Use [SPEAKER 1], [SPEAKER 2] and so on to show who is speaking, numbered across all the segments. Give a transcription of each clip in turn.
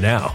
[SPEAKER 1] now.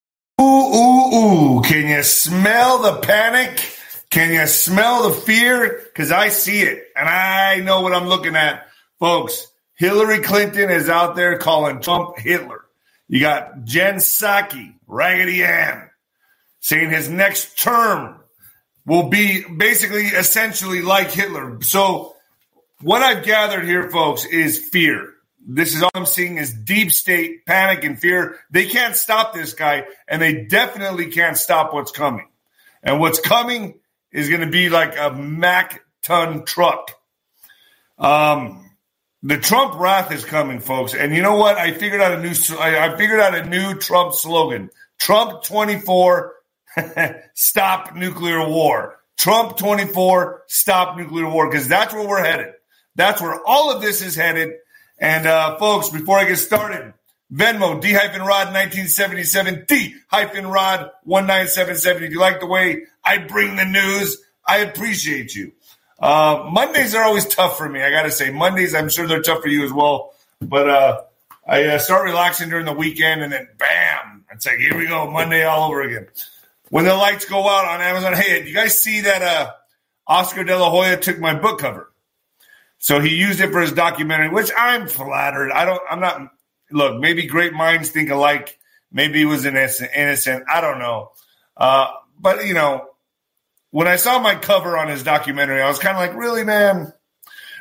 [SPEAKER 2] Ooh, ooh, ooh. Can you smell the panic? Can you smell the fear? Because I see it and I know what I'm looking at. Folks, Hillary Clinton is out there calling Trump Hitler. You got Jen Psaki, Raggedy Ann, saying his next term will be basically essentially like Hitler. So, what I've gathered here, folks, is fear. This is all I'm seeing is deep state panic and fear. They can't stop this guy, and they definitely can't stop what's coming. And what's coming is going to be like a Mack ton truck. Um, the Trump wrath is coming, folks. And you know what? I figured out a new. I figured out a new Trump slogan: Trump twenty four, stop nuclear war. Trump twenty four, stop nuclear war, because that's where we're headed. That's where all of this is headed. And uh, folks, before I get started, Venmo, D hyphen rod 1977, D hyphen rod 1977. If you like the way I bring the news, I appreciate you. Uh, Mondays are always tough for me. I got to say, Mondays, I'm sure they're tough for you as well. But uh, I uh, start relaxing during the weekend and then bam, it's like, here we go, Monday all over again. When the lights go out on Amazon, hey, you guys see that uh, Oscar De La Hoya took my book cover? So he used it for his documentary, which I'm flattered. I don't, I'm not, look, maybe great minds think alike. Maybe he was innocent, innocent. I don't know. Uh, but, you know, when I saw my cover on his documentary, I was kind of like, really, man?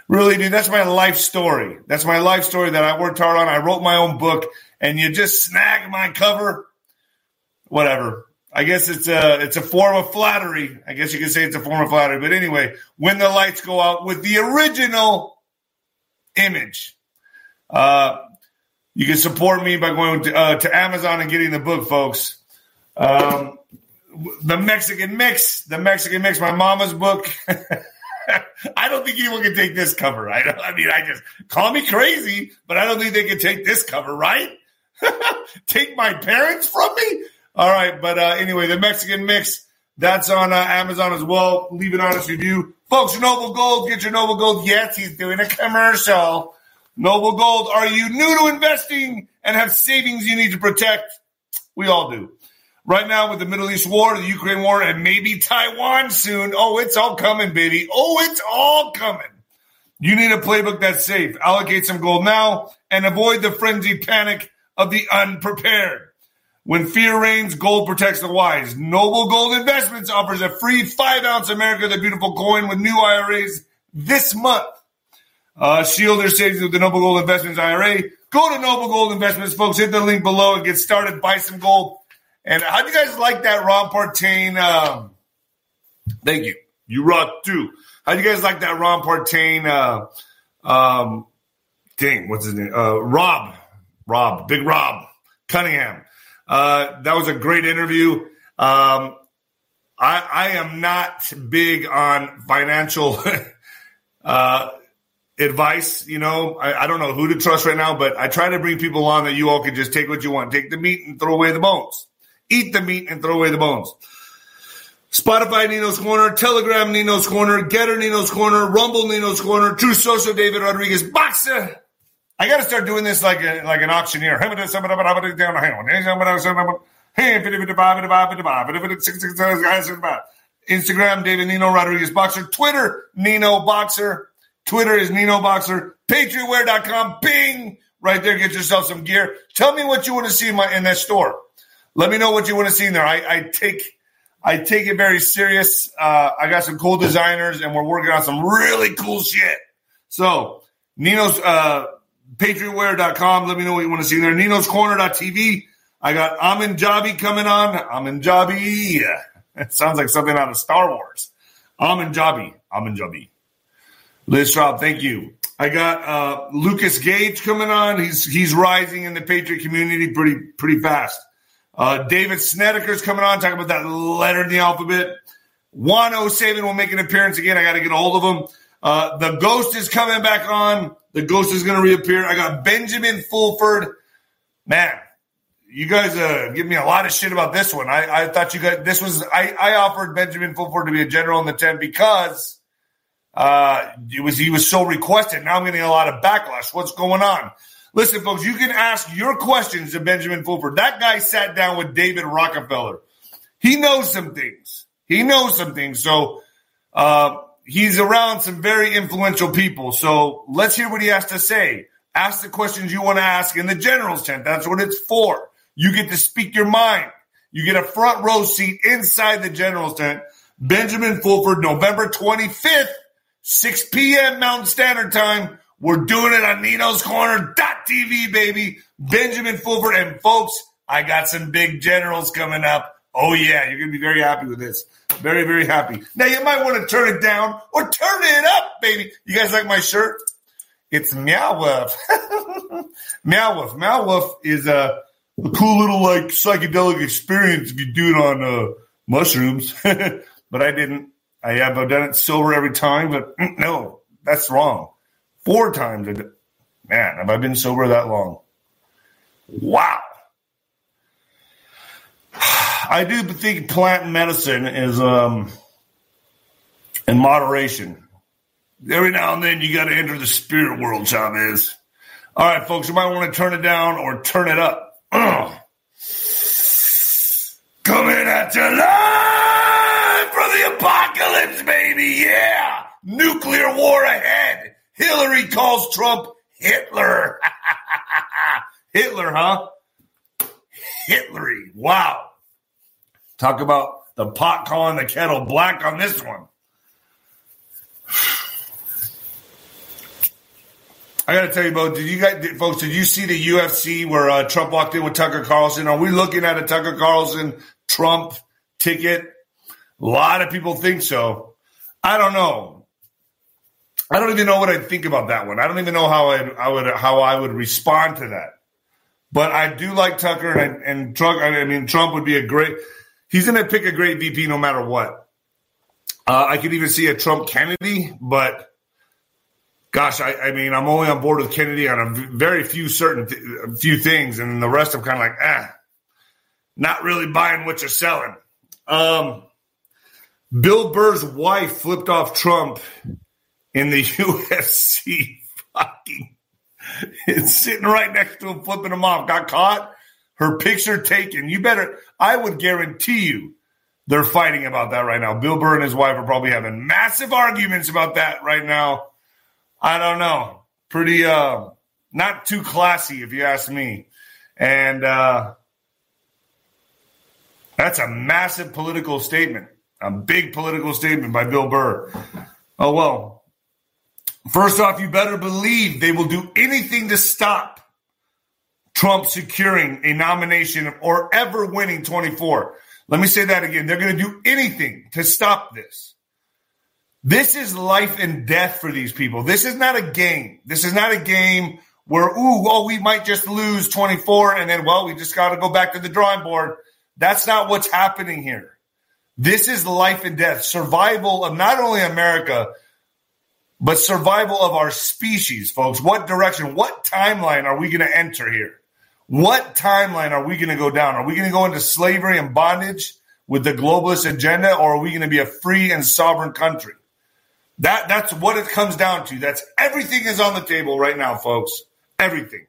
[SPEAKER 2] Really, dude? That's my life story. That's my life story that I worked hard on. I wrote my own book, and you just snag my cover? Whatever. I guess it's a it's a form of flattery. I guess you could say it's a form of flattery. But anyway, when the lights go out with the original image, uh, you can support me by going to, uh, to Amazon and getting the book, folks. Um, the Mexican Mix, the Mexican Mix, my mama's book. I don't think anyone can take this cover. I, I mean, I just call me crazy, but I don't think they can take this cover, right? take my parents from me? All right, but uh, anyway, the Mexican mix that's on uh, Amazon as well. Leave an honest review, folks. Noble Gold, get your Noble Gold. Yes, he's doing a commercial. Noble Gold, are you new to investing and have savings you need to protect? We all do. Right now, with the Middle East war, the Ukraine war, and maybe Taiwan soon. Oh, it's all coming, baby. Oh, it's all coming. You need a playbook that's safe. Allocate some gold now and avoid the frenzied panic of the unprepared. When fear reigns, gold protects the wise. Noble Gold Investments offers a free five ounce America the Beautiful coin with new IRAs this month. Uh, shield their savings with the Noble Gold Investments IRA. Go to Noble Gold Investments, folks. Hit the link below and get started. Buy some gold. And how do you guys like that Ron Partain? Um, thank you. You rock too. How do you guys like that Ron Partain? Uh, um, dang, what's his name? Uh, Rob, Rob, Big Rob Cunningham. Uh, that was a great interview. Um, I, I, am not big on financial uh, advice. You know, I, I, don't know who to trust right now, but I try to bring people on that you all can just take what you want, take the meat and throw away the bones, eat the meat and throw away the bones. Spotify Nino's Corner, Telegram Nino's Corner, Gettr Nino's Corner, Rumble Nino's Corner, Truth Social David Rodriguez, Boxer. I got to start doing this like a, like an auctioneer. Instagram, David Nino Rodriguez Boxer. Twitter, Nino Boxer. Twitter is Nino Boxer. Patriotwear.com. Bing. Right there. Get yourself some gear. Tell me what you want to see in, my, in that store. Let me know what you want to see in there. I, I take I take it very serious. Uh, I got some cool designers, and we're working on some really cool shit. So Nino's uh, patriotwear.com. Let me know what you want to see there. Nino's Corner.tv. I got Amin Jabi coming on. Amin Jabi. It sounds like something out of Star Wars. Amin Jabi. Amin Jabi. Liz Schraub, thank you. I got uh, Lucas Gage coming on. He's he's rising in the Patriot community pretty pretty fast. Uh, David Snedeker's coming on, talking about that letter in the alphabet. Juan O'Savin will make an appearance again. I got to get a hold of him. Uh, the Ghost is coming back on. The Ghost is going to reappear. I got Benjamin Fulford. Man, you guys uh, give me a lot of shit about this one. I, I thought you guys, this was, I, I offered Benjamin Fulford to be a general in the 10 because uh, it was, he was so requested. Now I'm getting a lot of backlash. What's going on? Listen, folks, you can ask your questions to Benjamin Fulford. That guy sat down with David Rockefeller. He knows some things. He knows some things. So, uh, he's around some very influential people. So let's hear what he has to say. Ask the questions you want to ask in the general's tent. That's what it's for. You get to speak your mind. You get a front row seat inside the general's tent. Benjamin Fulford, November 25th, 6 p.m. Mountain Standard Time. We're doing it on Nino's Corner.tv, baby. Benjamin Fulford. And folks, I got some big generals coming up. Oh, yeah, you're going to be very happy with this. Very, very happy. Now, you might want to turn it down or turn it up, baby. You guys like my shirt? It's Meow Wolf. Meow Wolf. Meow Wolf is a, a, cool little, like, psychedelic experience if you do it on uh, mushrooms. but I didn't. I have done it sober every time, but mm, no, that's wrong. Four times. Man, have I been sober that long? Wow. I do think plant medicine is um, in moderation. Every now and then you got to enter the spirit world, Chavez. All right, folks, you might want to turn it down or turn it up. Coming at you live for the apocalypse, baby. Yeah. Nuclear war ahead. Hillary calls Trump Hitler. Hitler, huh? Hitlery. Wow. Talk about the pot calling the kettle black on this one. I got to tell you, Bo, did you guys, folks, did you see the UFC where uh, Trump walked in with Tucker Carlson? Are we looking at a Tucker Carlson Trump ticket? A lot of people think so. I don't know. I don't even know what I'd think about that one. I don't even know how I, I would how I would respond to that. But I do like Tucker and, and Trump. I mean, Trump would be a great he's going to pick a great VP no matter what. Uh, I could even see a Trump Kennedy, but gosh, I, I, mean, I'm only on board with Kennedy on a very few certain th- few things, and the rest I'm kind of like, ah, not really buying what you're selling. Um, Bill Burr's wife flipped off Trump in the UFC. Fucking, it's sitting right next to him, flipping him off. Got caught her picture taken. You better, I would guarantee you they're fighting about that right now. Bill Burr and his wife are probably having massive arguments about that right now. I don't know. Pretty, uh, not too classy, if you ask me. And, uh, that's a massive political statement, a big political statement by Bill Burr. Oh, well. First off, you better believe they will do anything to stop Trump securing a nomination or ever winning 24. Let me say that again. They're going to do anything to stop this. This is life and death for these people. This is not a game. This is not a game where, ooh, well, we might just lose 24 and then, well, we just got to go back to the drawing board. That's not what's happening here. This is life and death, survival of not only America, but survival of our species, folks. What direction, what timeline are we going to enter here? What timeline are we going to go down? Are we going to go into slavery and bondage with the globalist agenda, or are we going to be a free and sovereign country? That that's what it comes down to. That's everything is on the table right now, folks. Everything.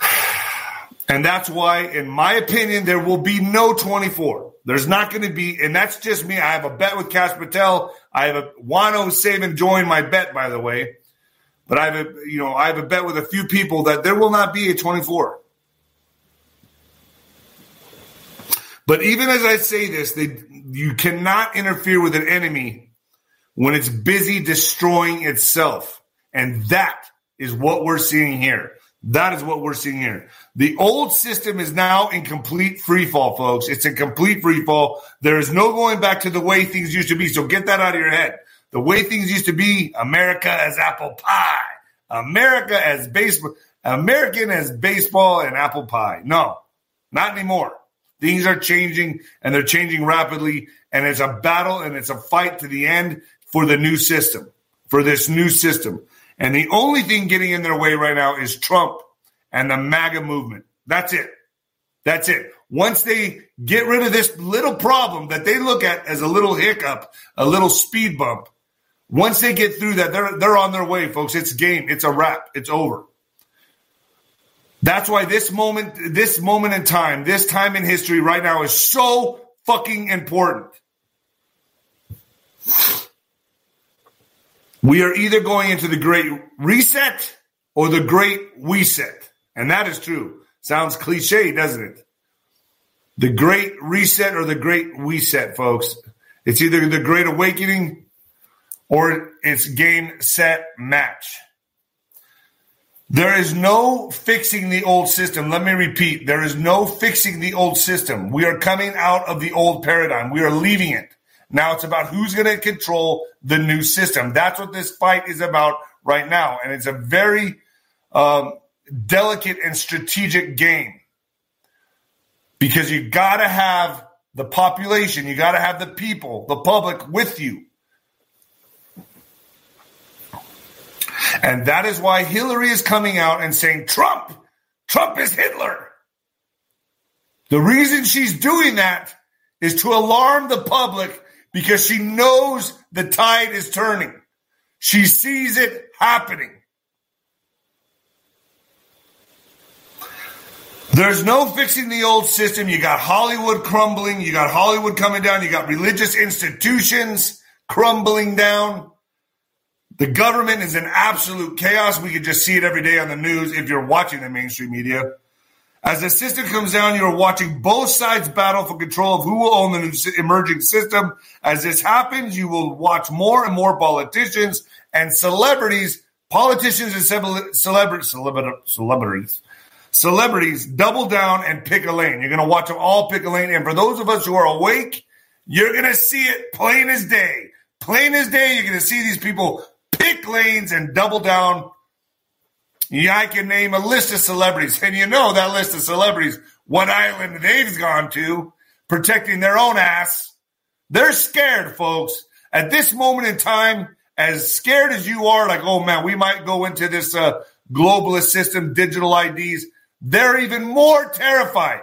[SPEAKER 2] And that's why, in my opinion, there will be no 24. There's not going to be, and that's just me. I have a bet with Kash Patel. I have a Juan O'Savin join my bet, by the way. But I have a, you know, I have a bet with a few people that there will not be a 24. But even as I say this, they, you cannot interfere with an enemy when it's busy destroying itself. And that is what we're seeing here. That is what we're seeing here. The old system is now in complete free fall, folks. It's in complete free fall. There is no going back to the way things used to be. So get that out of your head. The way things used to be, America as apple pie, America as baseball. American as baseball and apple pie. No, not anymore. Things are changing and they're changing rapidly. And it's a battle and it's a fight to the end for the new system, for this new system. And the only thing getting in their way right now is Trump and the MAGA movement. That's it. That's it. Once they get rid of this little problem that they look at as a little hiccup, a little speed bump, once they get through that, they're they're on their way, folks. It's game. It's a wrap. It's over. That's why this moment, this moment in time, this time in history right now is so fucking important. We are either going into the great reset or the great reset. And that is true. Sounds cliche, doesn't it? The great reset or the great reset, folks. It's either the great awakening or it's game, set, match. There is no fixing the old system. Let me repeat. There is no fixing the old system. We are coming out of the old paradigm. We are leaving it. Now it's about who's going to control the new system. That's what this fight is about right now. And it's a very um, delicate and strategic game because you got to have the population, you got to have the people, the public with you. And that is why Hillary is coming out and saying, Trump, Trump is Hitler. The reason she's doing that is to alarm the public because she knows the tide is turning. She sees it happening. There's no fixing the old system. You got Hollywood crumbling. You got Hollywood coming down. You got religious institutions crumbling down. The government is in absolute chaos. We can just see it every day on the news if you're watching the mainstream media. As the system comes down, you're watching both sides battle for control of who will own the emerging system. As this happens, you will watch more and more politicians and celebrities, politicians and celebrities, celebrities, celebrities double down and pick a lane. You're going to watch them all pick a lane. And for those of us who are awake, you're going to see it plain as day. Plain as day, you're going to see these people pick lanes and double down. Yeah, I can name a list of celebrities, and you know that list of celebrities, what island they've gone to, protecting their own ass. They're scared, folks. At this moment in time, as scared as you are, like, oh man, we might go into this uh, globalist system, digital IDs, they're even more terrified.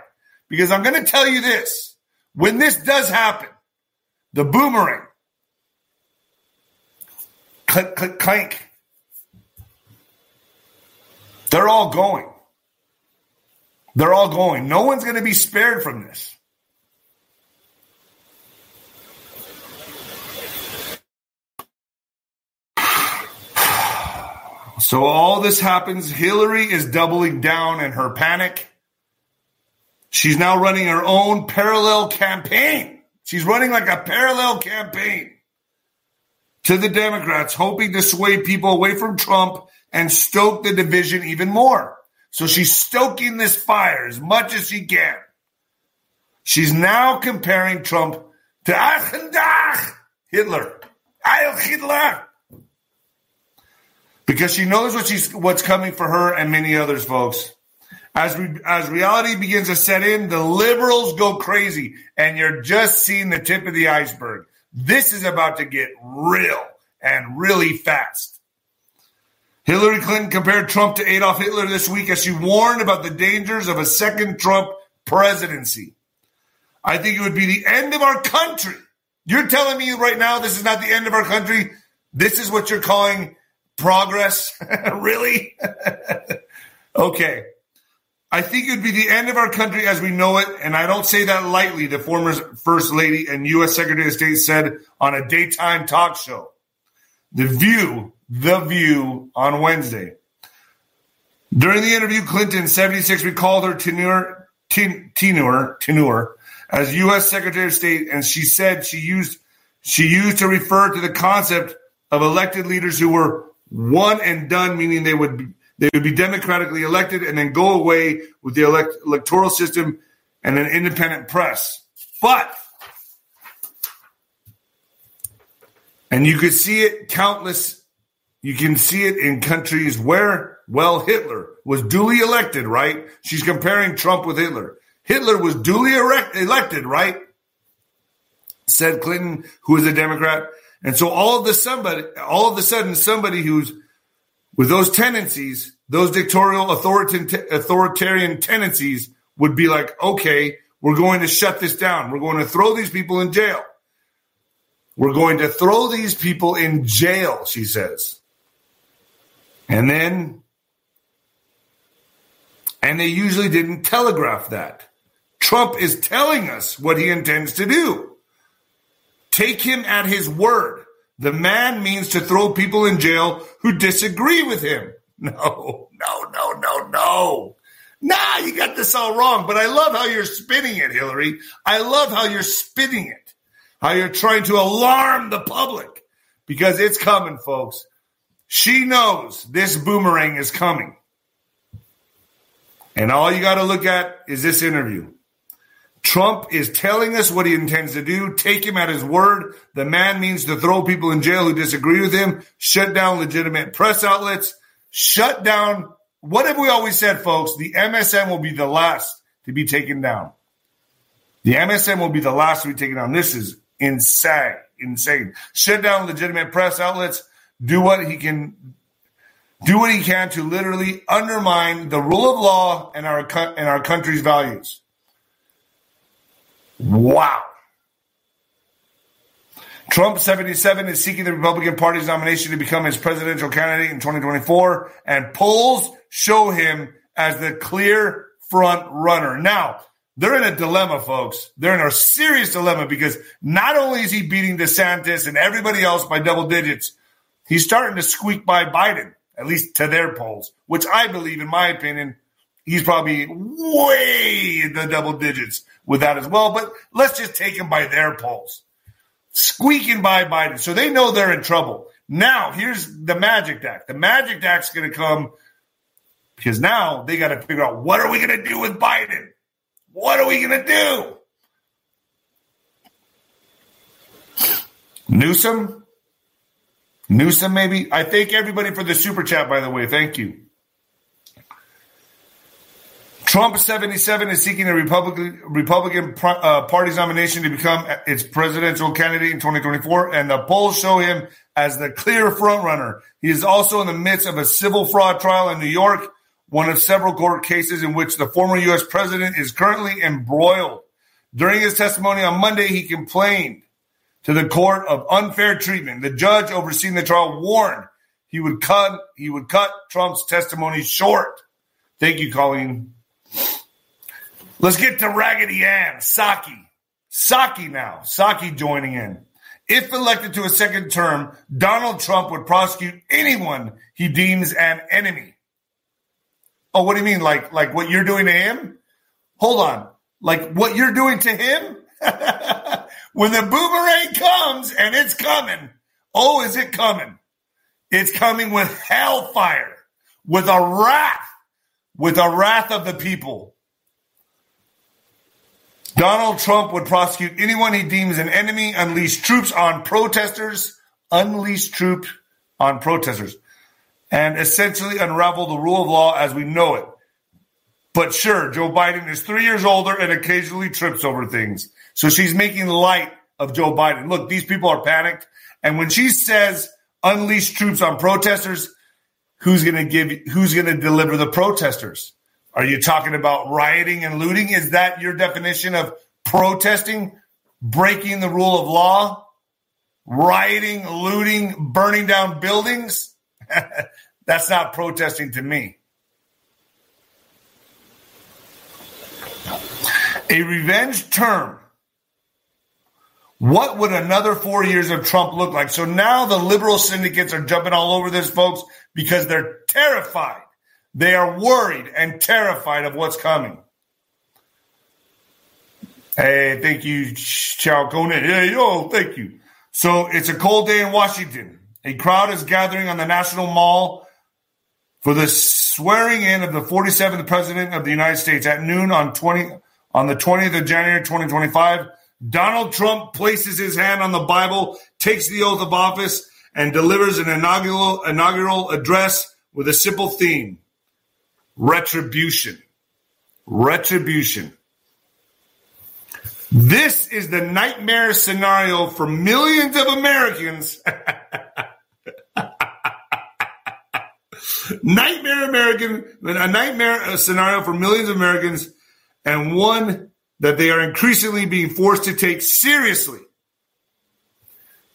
[SPEAKER 2] Because I'm going to tell you this when this does happen, the boomerang, Clink, click, clank. They're all going. They're all going. No one's going to be spared from this. So all this happens. Hillary is doubling down in her panic. She's now running her own parallel campaign. She's running like a parallel campaign to the Democrats, hoping to sway people away from Trump and stoke the division even more. So she's stoking this fire as much as she can. She's now comparing Trump to Achendach Hitler. Heil Hitler. Because she knows what she's, what's coming for her and many others, folks. As, we, as reality begins to set in, the liberals go crazy, and you're just seeing the tip of the iceberg. This is about to get real and really fast. Hillary Clinton compared Trump to Adolf Hitler this week as she warned about the dangers of a second Trump presidency. I think it would be the end of our country. You're telling me right now this is not the end of our country? This is what you're calling progress? really? okay. I think it would be the end of our country as we know it, and I don't say that lightly, the former First Lady and U.S. Secretary of State said on a daytime talk show. The View, The View on Wednesday. During the interview, Clinton, 76, recalled her tenure, ten, tenure, tenure as U.S. Secretary of State, and she said she used she used to refer to the concept of elected leaders who were one and done, meaning they would they would be democratically elected and then go away with the elect- electoral system and an independent press. But, and you could see it countless you can see it in countries where, well, Hitler was duly elected, right? She's comparing Trump with Hitler. Hitler was duly erect, elected, right? Said Clinton, who is a Democrat. And so all of the somebody, all of a sudden, somebody who's with those tendencies, those dictatorial authoritarian, tendencies would be like, okay, we're going to shut this down. We're going to throw these people in jail. We're going to throw these people in jail, she says. And then, and they usually didn't telegraph that. Trump is telling us what he intends to do. Take him at his word. The man means to throw people in jail who disagree with him. No, no, no, no, no. Nah, you got this all wrong. But I love how you're spinning it, Hillary. I love how you're spinning it. How you're trying to alarm the public because it's coming, folks. She knows this boomerang is coming. And all you got to look at is this interview. Trump is telling us what he intends to do. Take him at his word. The man means to throw people in jail who disagree with him, shut down legitimate press outlets, shut down. What have we always said, folks? The MSM will be the last to be taken down. The MSM will be the last to be taken down. This is insane. Insane. Shut down legitimate press outlets. Do what he can. Do what he can to literally undermine the rule of law and our and our country's values. Wow. Trump 77 is seeking the Republican Party's nomination to become his presidential candidate in 2024, and polls show him as the clear front runner. Now, they're in a dilemma, folks. They're in a serious dilemma because not only is he beating DeSantis and everybody else by double digits, he's starting to squeak by Biden, at least to their polls, which I believe, in my opinion, he's probably way in the double digits with that as well. But let's just take them by their polls. Squeaking by Biden. So they know they're in trouble. Now, here's the magic act. The magic act's going to come because now they got to figure out what are we going to do with Biden? What are we going to do? Newsom? Newsom, maybe? I thank everybody for the super chat, by the way. Thank you. Trump 77 is seeking the Republican, Republican uh, Party's nomination to become its presidential candidate in 2024, and the polls show him as the clear frontrunner. He is also in the midst of a civil fraud trial in New York, one of several court cases in which the former U.S. president is currently embroiled. During his testimony on Monday, he complained to the court of unfair treatment. The judge overseeing the trial warned he would cut he would cut Trump's testimony short. Thank you, Colleen. Let's get to Raggedy Ann, Psaki. Psaki now. Psaki joining in. If elected to a second term, Donald Trump would prosecute anyone he deems an enemy. Oh, what do you mean? Like, like what you're doing to him? Hold on. Like what you're doing to him? when the boomerang comes, and it's coming, oh, is it coming? It's coming with hellfire, with a wrath, with the wrath of the people. Donald Trump would prosecute anyone he deems an enemy, unleash troops on protesters, unleash troops on protesters, and essentially unravel the rule of law as we know it. But sure, Joe Biden is three years older and occasionally trips over things. So she's making light of Joe Biden. Look, these people are panicked. And when she says unleash troops on protesters, who's going to give, who's going to deliver the protesters? Are you talking about rioting and looting? Is that your definition of protesting, breaking the rule of law, rioting, looting, burning down buildings? That's not protesting to me. A revenge term. What would another four years of Trump look like? So now the liberal syndicates are jumping all over this, folks, because they're terrified they are worried and terrified of what's coming. Hey, thank you, Chow Conan. Hey, yo, thank you. So it's a cold day in Washington. A crowd is gathering on the National Mall for the swearing in of the 47th President of the United States at noon on 20 on the 20th of January 2025. Donald Trump places his hand on the Bible, takes the oath of office, and delivers an inaugural, inaugural address with a simple theme retribution. Retribution. This is the nightmare scenario for millions of Americans. nightmare American, a nightmare uh, scenario for millions of Americans, and one that they are increasingly being forced to take seriously.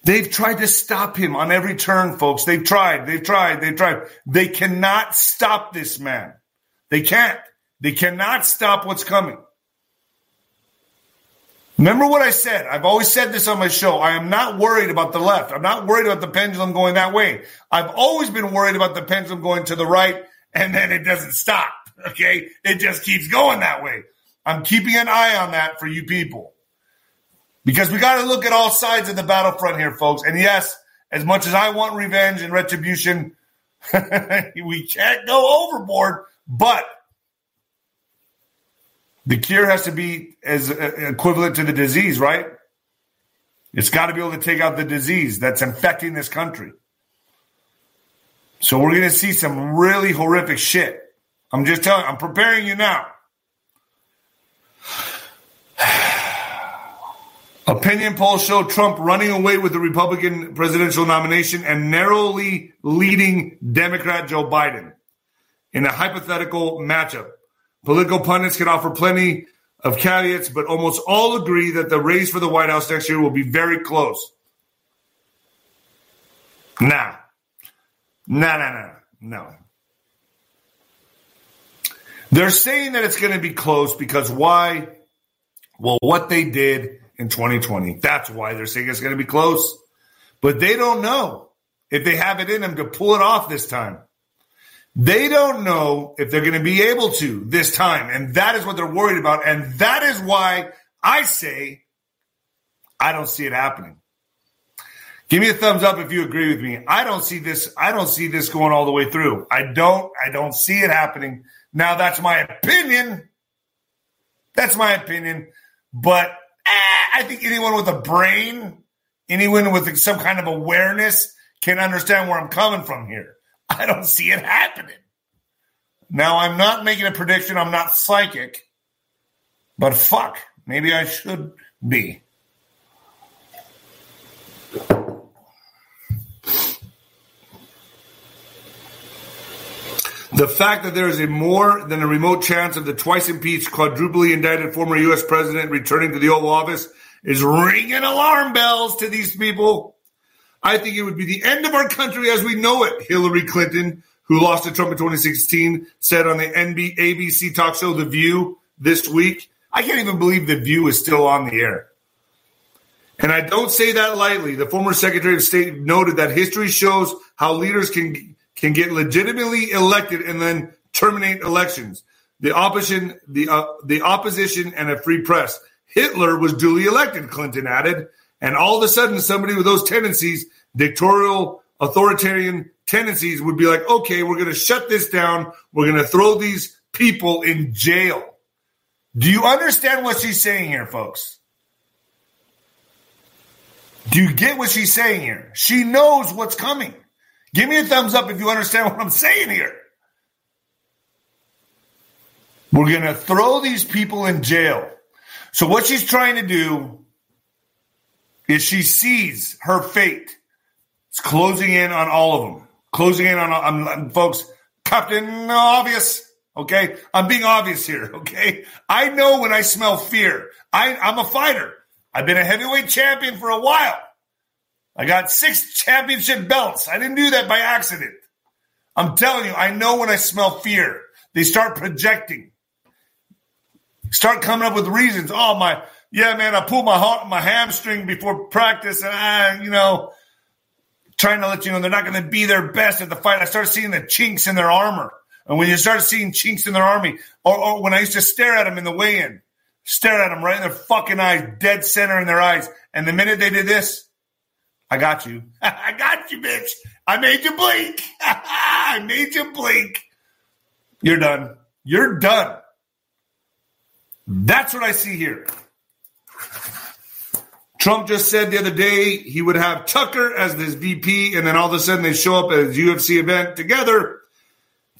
[SPEAKER 2] They've tried to stop him on every turn, folks. They've tried, they've tried, they've tried. They cannot stop this man. They can't. They cannot stop what's coming. Remember what I said? I've always said this on my show. I am not worried about the left. I'm not worried about the pendulum going that way. I've always been worried about the pendulum going to the right and then it doesn't stop. Okay. It just keeps going that way. I'm keeping an eye on that for you people because we got to look at all sides of the battlefront here, folks. And yes, as much as I want revenge and retribution, we can't go overboard, but the cure has to be as uh, equivalent to the disease, right? It's got to be able to take out the disease that's infecting this country. So we're going to see some really horrific shit. I'm just telling, I'm preparing you now. Opinion polls show Trump running away with the Republican presidential nomination and narrowly leading Democrat Joe Biden in a hypothetical matchup. Political pundits can offer plenty of caveats, but almost all agree that the race for the White House next year will be very close. Nah. Nah, nah, nah. No. They're saying that it's going to be close because why? Well, what they did in 2020. That's why they're saying it's going to be close. But they don't know if they have it in them to pull it off this time. They don't know if they're going to be able to this time. And that is what they're worried about. And that is why I say I don't see it happening. Give me a thumbs up if you agree with me. I don't see this. I don't see this going all the way through. I don't. I don't see it happening. Now that's my opinion. That's my opinion. But eh, I think anyone with a brain, anyone with some kind of awareness can understand where I'm coming from here. I don't see it happening. Now, I'm not making a prediction. I'm not psychic, but fuck, maybe I should be. The fact that there is a more than a remote chance of the twice impeached, quadruply indicted former U.S. president returning to the Oval Office is ringing alarm bells to these people. I think it would be the end of our country as we know it. Hillary Clinton, who lost to Trump in 2016, said on the NB- ABC talk show The View this week. I can't even believe The View is still on the air. And I don't say that lightly. The former Secretary of State noted that history shows how leaders can can get legitimately elected and then terminate elections. The opposition, the uh, the opposition, and a free press. Hitler was duly elected. Clinton added. And all of a sudden, somebody with those tendencies, dictatorial, authoritarian tendencies, would be like, okay, we're going to shut this down. We're going to throw these people in jail. Do you understand what she's saying here, folks? Do you get what she's saying here? She knows what's coming. Give me a thumbs up if you understand what I'm saying here. We're going to throw these people in jail. So, what she's trying to do is she sees her fate. It's closing in on all of them. Closing in on, I'm, folks, Captain Obvious. Okay. I'm being obvious here. Okay. I know when I smell fear. I, I'm a fighter. I've been a heavyweight champion for a while. I got six championship belts. I didn't do that by accident. I'm telling you, I know when I smell fear. They start projecting, start coming up with reasons. Oh, my, yeah, man, I pulled my my hamstring before practice, and I, you know, trying to let you know they're not going to be their best at the fight. I started seeing the chinks in their armor, and when you start seeing chinks in their army, or, or when I used to stare at them in the weigh-in, stare at them right in their fucking eyes, dead center in their eyes, and the minute they did this, I got you, I got you, bitch. I made you blink. I made you blink. You're done. You're done. That's what I see here. Trump just said the other day he would have Tucker as this VP, and then all of a sudden they show up at a UFC event together.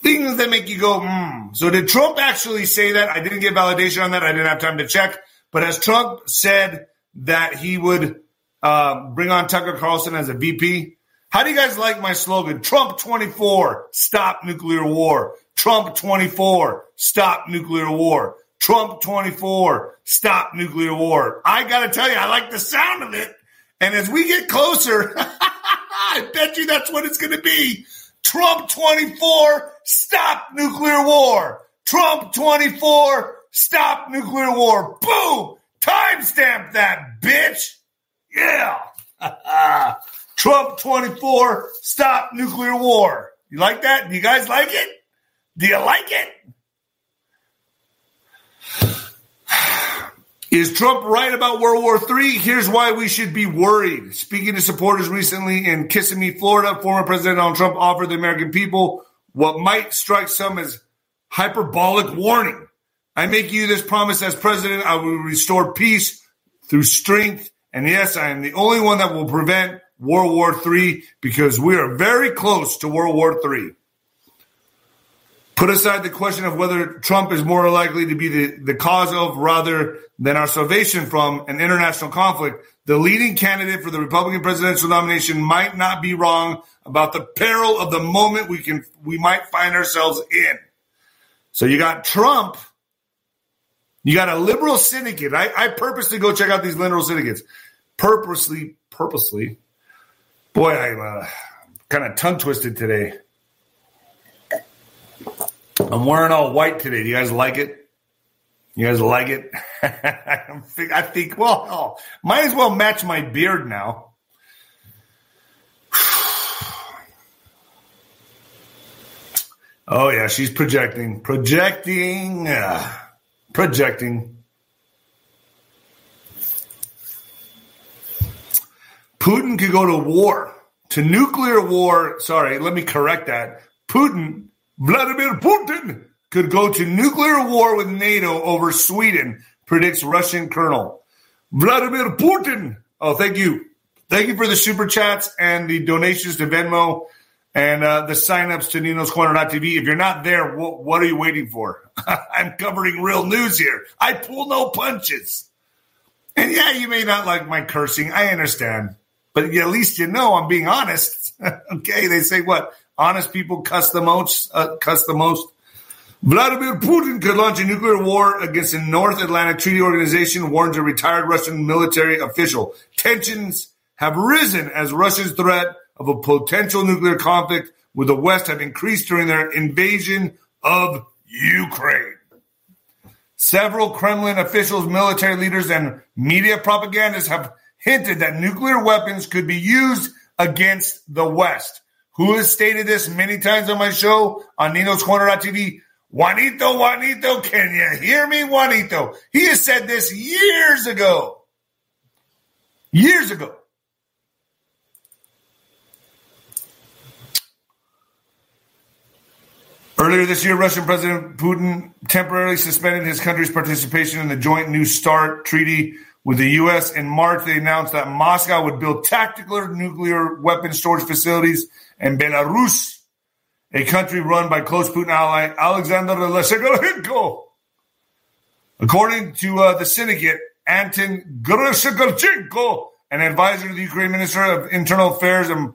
[SPEAKER 2] Things that make you go, hmm. So did Trump actually say that? I didn't get validation on that. I didn't have time to check. But has Trump said that he would uh, bring on Tucker Carlson as a VP? How do you guys like my slogan? Trump 24, stop nuclear war. Trump 24, stop nuclear war. Trump 24, stop nuclear war. I got to tell you, I like the sound of it. And as we get closer, I bet you that's what it's going to be. Trump 24, stop nuclear war. Trump 24, stop nuclear war. Boom! Timestamp that, bitch. Yeah. Trump 24, stop nuclear war. You like that? Do you guys like it? Do you like it? Is Trump right about World War III? Here's why we should be worried. Speaking to supporters recently in Kissimmee, Florida, former President Donald Trump offered the American people what might strike some as hyperbolic warning. I make you this promise as president. I will restore peace through strength. And yes, I am the only one that will prevent World War III because we are very close to World War III. Put aside the question of whether Trump is more likely to be the, the cause of rather than our salvation from an international conflict. The leading candidate for the Republican presidential nomination might not be wrong about the peril of the moment we can we might find ourselves in. So you got Trump, you got a liberal syndicate. I, I purposely go check out these liberal syndicates. Purposely, purposely. Boy, I'm uh, kind of tongue twisted today. I'm wearing all white today. Do you guys like it? You guys like it? I think, well, might as well match my beard now. oh, yeah, she's projecting. Projecting. Uh, projecting. Putin could go to war, to nuclear war. Sorry, let me correct that. Putin Vladimir Putin could go to nuclear war with NATO over Sweden, predicts Russian colonel. Vladimir Putin. Oh, thank you. Thank you for the super chats and the donations to Venmo and uh, the signups to Nino's Corner.tv. If you're not there, what, what are you waiting for? I'm covering real news here. I pull no punches. And yeah, you may not like my cursing. I understand. But at least you know I'm being honest. okay, they say what? honest people cuss the most. Uh, cuss the most. Vladimir Putin could launch a nuclear war against the North Atlantic Treaty Organization, warns a retired Russian military official. Tensions have risen as Russia's threat of a potential nuclear conflict with the West have increased during their invasion of Ukraine. Several Kremlin officials, military leaders, and media propagandists have hinted that nuclear weapons could be used against the West. Who has stated this many times on my show on Nino's Corner.tv? Juanito, Juanito, can you hear me, Juanito? He has said this years ago. Years ago. Earlier this year, Russian President Putin temporarily suspended his country's participation in the joint New START treaty with the U.S. In March, they announced that Moscow would build tactical nuclear weapon storage facilities in Belarus, a country run by close Putin ally Alexander Lukashenko. According to uh, the syndicate, Anton Gerashchenko, an advisor to the Ukraine Minister of Internal Affairs and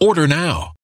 [SPEAKER 3] Order now.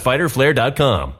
[SPEAKER 1] www.fighterflare.com.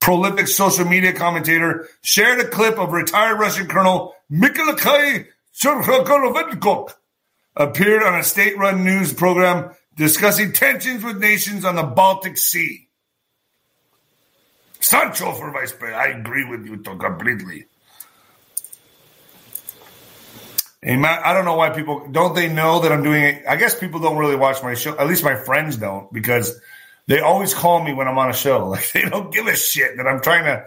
[SPEAKER 2] Prolific social media commentator shared a clip of retired Russian Colonel Mikhail Cherkolovenkov appeared on a state-run news program discussing tensions with nations on the Baltic Sea. Sancho for vice president. I agree with you completely. I don't know why people don't they know that I'm doing it. I guess people don't really watch my show. At least my friends don't because they always call me when I'm on a show. Like they don't give a shit that I'm trying to.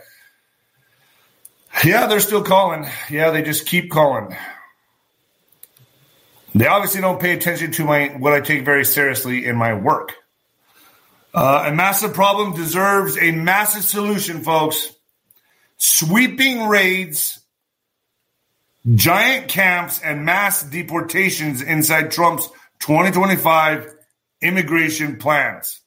[SPEAKER 2] Yeah, they're still calling. Yeah, they just keep calling. They obviously don't pay attention to my what I take very seriously in my work. Uh, a massive problem deserves a massive solution, folks. Sweeping raids giant camps and mass deportations inside Trump's 2025 immigration plans.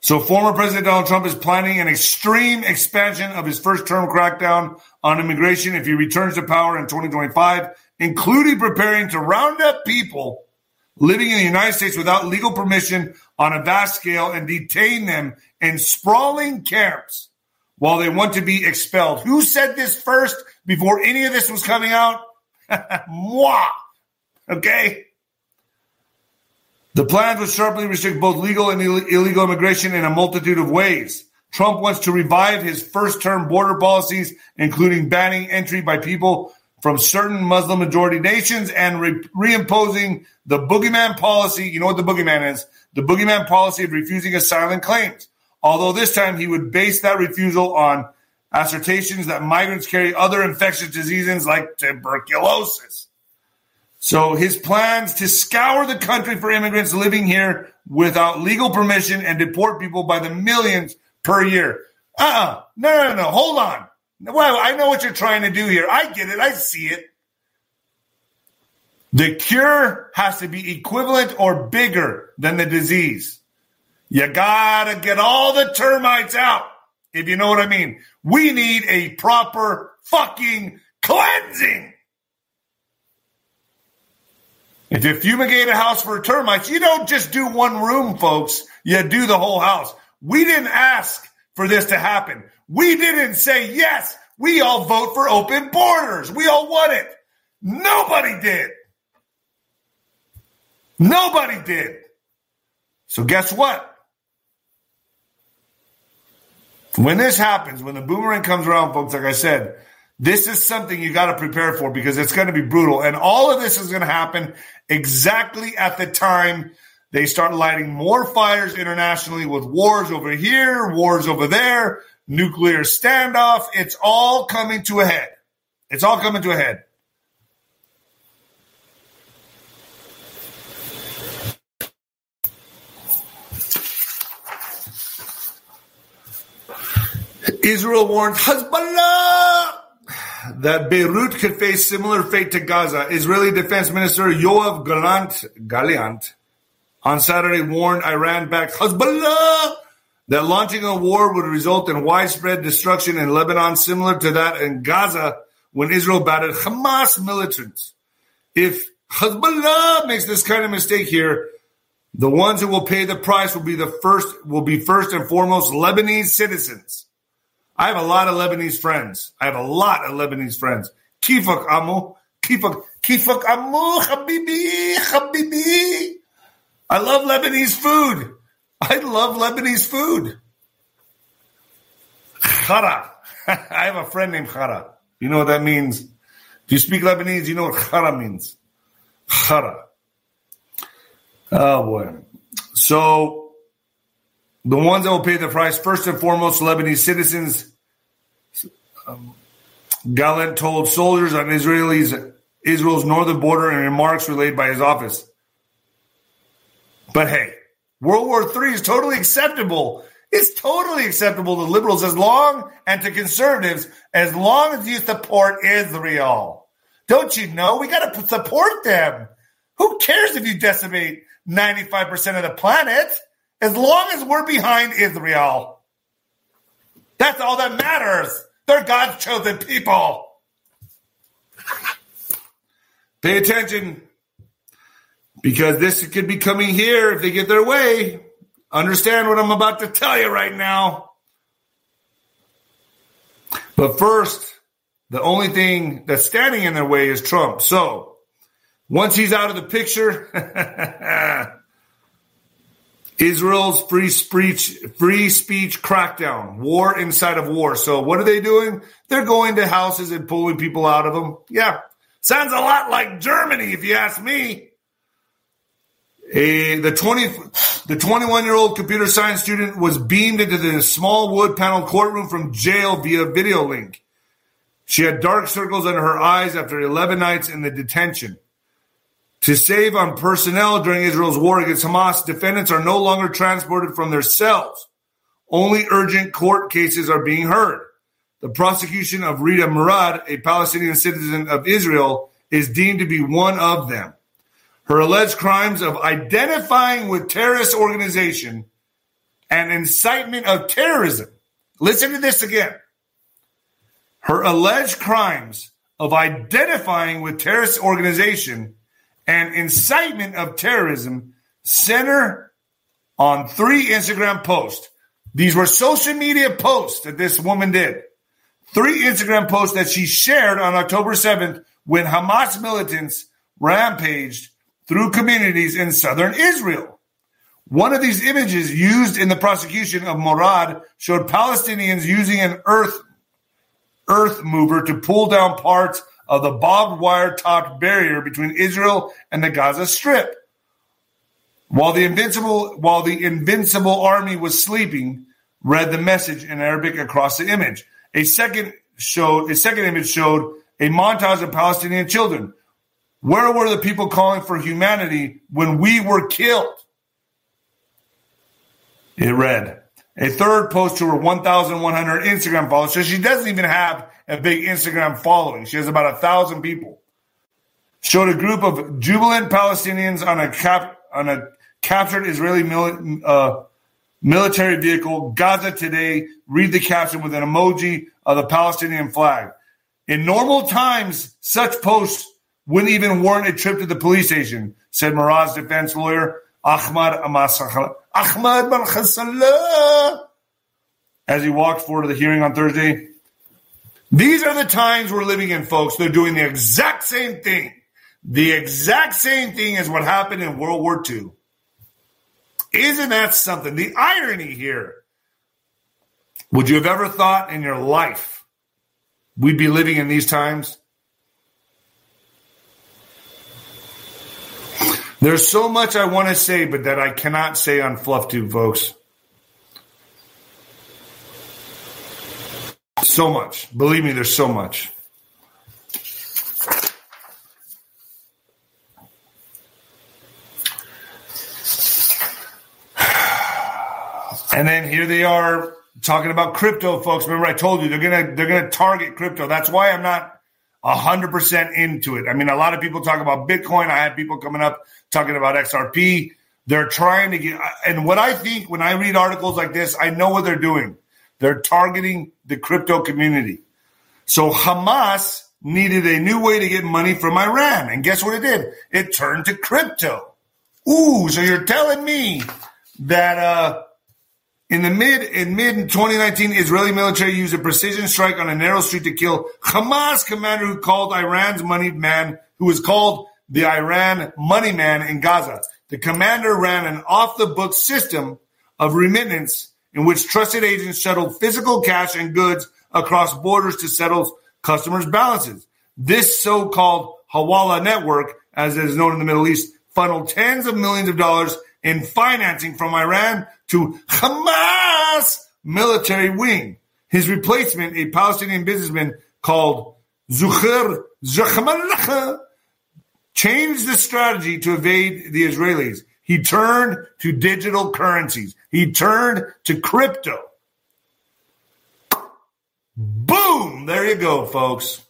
[SPEAKER 2] So, former President Donald Trump is planning an extreme expansion of his first term crackdown on immigration if he returns to power in 2025, including preparing to round up people living in the United States without legal permission on a vast scale and detain them in sprawling camps while they want to be expelled. Who said this first before any of this was coming out? Moi. Okay. The plan would sharply restrict both legal and Ill- illegal immigration in a multitude of ways. Trump wants to revive his first term border policies, including banning entry by people from certain Muslim majority nations and re- reimposing the boogeyman policy. You know what the boogeyman is? The boogeyman policy of refusing asylum claims. Although this time he would base that refusal on assertions that migrants carry other infectious diseases like tuberculosis. So his plans to scour the country for immigrants living here without legal permission and deport people by the millions per year. Uh-uh. No, no, no. Hold on. Well, I know what you're trying to do here. I get it. I see it. The cure has to be equivalent or bigger than the disease. You gotta get all the termites out, if you know what I mean. We need a proper fucking cleansing. If you fumigate a house for termites, you don't just do one room, folks. You do the whole house. We didn't ask for this to happen. We didn't say, yes, we all vote for open borders. We all want it. Nobody did. Nobody did. So guess what? When this happens, when the boomerang comes around, folks, like I said, this is something you got to prepare for because it's going to be brutal. And all of this is going to happen exactly at the time they start lighting more fires internationally with wars over here, wars over there, nuclear standoff. It's all coming to a head. It's all coming to a head. Israel warned Hezbollah that Beirut could face similar fate to Gaza. Israeli Defense Minister Yoav Gallant, Gallant on Saturday warned Iran-backed Hezbollah that launching a war would result in widespread destruction in Lebanon, similar to that in Gaza when Israel battered Hamas militants. If Hezbollah makes this kind of mistake here, the ones who will pay the price will be the first will be first and foremost Lebanese citizens. I have a lot of Lebanese friends. I have a lot of Lebanese friends. Kifak Amu. Kifak, Kifak Amu, Habibi, Habibi. I love Lebanese food. I love Lebanese food. Khara. I have a friend named Khara. You know what that means? Do you speak Lebanese? You know what Khara means? Khara. Oh boy. So the ones that will pay the price, first and foremost, Lebanese citizens. Um, Gallant told soldiers on Israelis Israel's northern border in remarks relayed by his office. But hey, World War III is totally acceptable. It's totally acceptable to liberals as long and to conservatives as long as you support Israel. Don't you know? We got to support them. Who cares if you decimate 95% of the planet? as long as we're behind Israel. That's all that matters. They're God's chosen people. Pay attention because this could be coming here if they get their way. Understand what I'm about to tell you right now. But first, the only thing that's standing in their way is Trump. So once he's out of the picture, Israel's free speech, free speech crackdown, war inside of war. So what are they doing? They're going to houses and pulling people out of them. Yeah. Sounds a lot like Germany, if you ask me. A, the 20, the 21 year old computer science student was beamed into the small wood panel courtroom from jail via video link. She had dark circles under her eyes after 11 nights in the detention. To save on personnel during Israel's war against Hamas, defendants are no longer transported from their cells. Only urgent court cases are being heard. The prosecution of Rita Murad, a Palestinian citizen of Israel, is deemed to be one of them. Her alleged crimes of identifying with terrorist organization and incitement of terrorism. Listen to this again. Her alleged crimes of identifying with terrorist organization and incitement of terrorism center on three Instagram posts. These were social media posts that this woman did. Three Instagram posts that she shared on October 7th when Hamas militants rampaged through communities in southern Israel. One of these images used in the prosecution of Murad showed Palestinians using an earth earth mover to pull down parts of the barbed wire topped barrier between Israel and the Gaza Strip. While the invincible while the invincible army was sleeping, read the message in Arabic across the image. A second showed a second image showed a montage of Palestinian children. Where were the people calling for humanity when we were killed? It read. A third post to her 1,100 Instagram followers. So she doesn't even have a big Instagram following. She has about a thousand people. Showed a group of jubilant Palestinians on a cap on a captured Israeli mili- uh, military vehicle. Gaza today. Read the caption with an emoji of the Palestinian flag. In normal times, such posts wouldn't even warrant a trip to the police station, said Meraz's defense lawyer, Ahmad Ahmad Ben as he walked forward to the hearing on Thursday. These are the times we're living in, folks. They're doing the exact same thing. The exact same thing as what happened in World War II. Isn't that something? The irony here. Would you have ever thought in your life we'd be living in these times? There's so much I want to say, but that I cannot say on FluffTube, folks. So much. Believe me, there's so much. And then here they are talking about crypto, folks. Remember, I told you they're gonna they're gonna target crypto. That's why I'm not hundred percent into it. I mean, a lot of people talk about Bitcoin. I had people coming up talking about XRP. They're trying to get, and what I think when I read articles like this, I know what they're doing. They're targeting the crypto community. So Hamas needed a new way to get money from Iran. And guess what it did? It turned to crypto. Ooh, so you're telling me that uh, in the mid in mid 2019, Israeli military used a precision strike on a narrow street to kill Hamas commander who called Iran's moneyed man, who was called the Iran money man in Gaza. The commander ran an off the book system of remittance in which trusted agents shuttled physical cash and goods across borders to settle customers' balances. This so-called Hawala network, as it is known in the Middle East, funneled tens of millions of dollars in financing from Iran to Hamas military wing. His replacement, a Palestinian businessman called Zuhair Zakhmallah, changed the strategy to evade the Israelis. He turned to digital currencies. He turned to crypto. Boom! There you go, folks.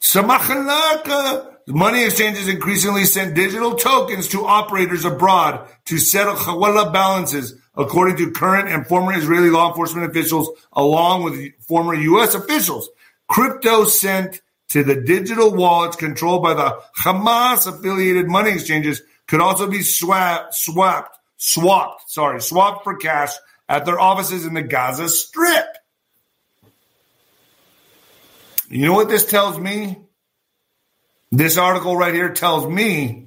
[SPEAKER 2] Samachalaka. Money exchanges increasingly sent digital tokens to operators abroad to settle hawala balances, according to current and former Israeli law enforcement officials, along with former U.S. officials. Crypto sent to the digital wallets controlled by the Hamas affiliated money exchanges could also be swapped, swapped, sorry, swapped for cash at their offices in the Gaza Strip. You know what this tells me? This article right here tells me